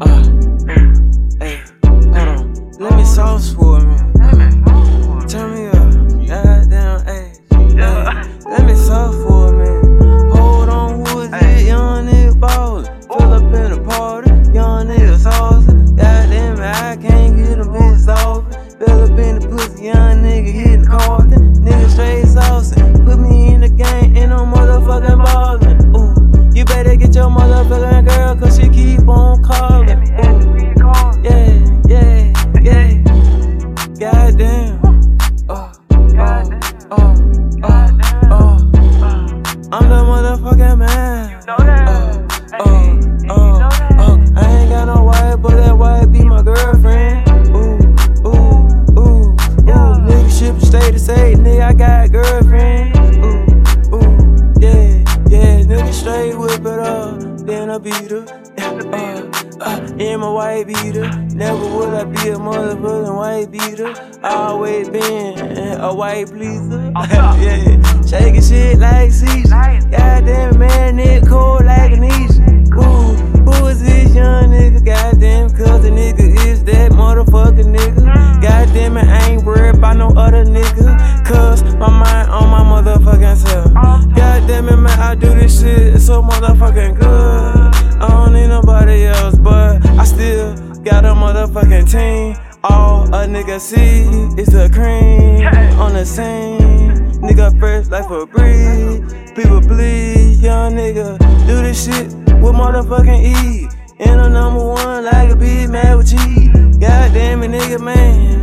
Uh, hey, hold on. Let me sauce for me. Turn me up. Goddamn, hey. Let me sauce for me. Hold on, who is it? Young nigga ballin'. Fill up in the party. Young nigga saucin'. Goddamn I can't get them bitches off. Fill up in the pussy. Young nigga hitting Carlton. Nigga straight saucin'. Put me in the game. Ain't no motherfucking ballin'. Ooh, you better get your motherfucking girl, cause she keep on callin'. Oh, oh, oh, oh, oh. I'm the motherfucking man. You know that. Oh, oh, oh, oh. I ain't got no wife, but that wife be my girlfriend. Ooh, ooh, ooh, ooh. Nigga ship stay to say, nigga, I got girlfriend. Ooh, ooh, yeah, yeah. Nigga straight whip it up, then I beat her. Uh, uh, in my white beater. Never would I be a motherfucking white beater. Always been a white pleaser. yeah, shaking shit like Caesar. Goddamn it, man, nigga cold like an Asian. Ooh, who is this young nigga? Goddamn, cause the nigga is that motherfucking nigga. Goddamn it, I ain't worried about no other nigga. Cause my mind on my motherfucking self. Goddamn it, man, I do this shit so motherfucking good. I don't got a motherfucking team. All a nigga see is the cream on the scene. Nigga first life for breed. People bleed, young nigga. Do this shit with motherfucking E. And I'm number one like a big mad with cheese. Goddamn it, nigga, man.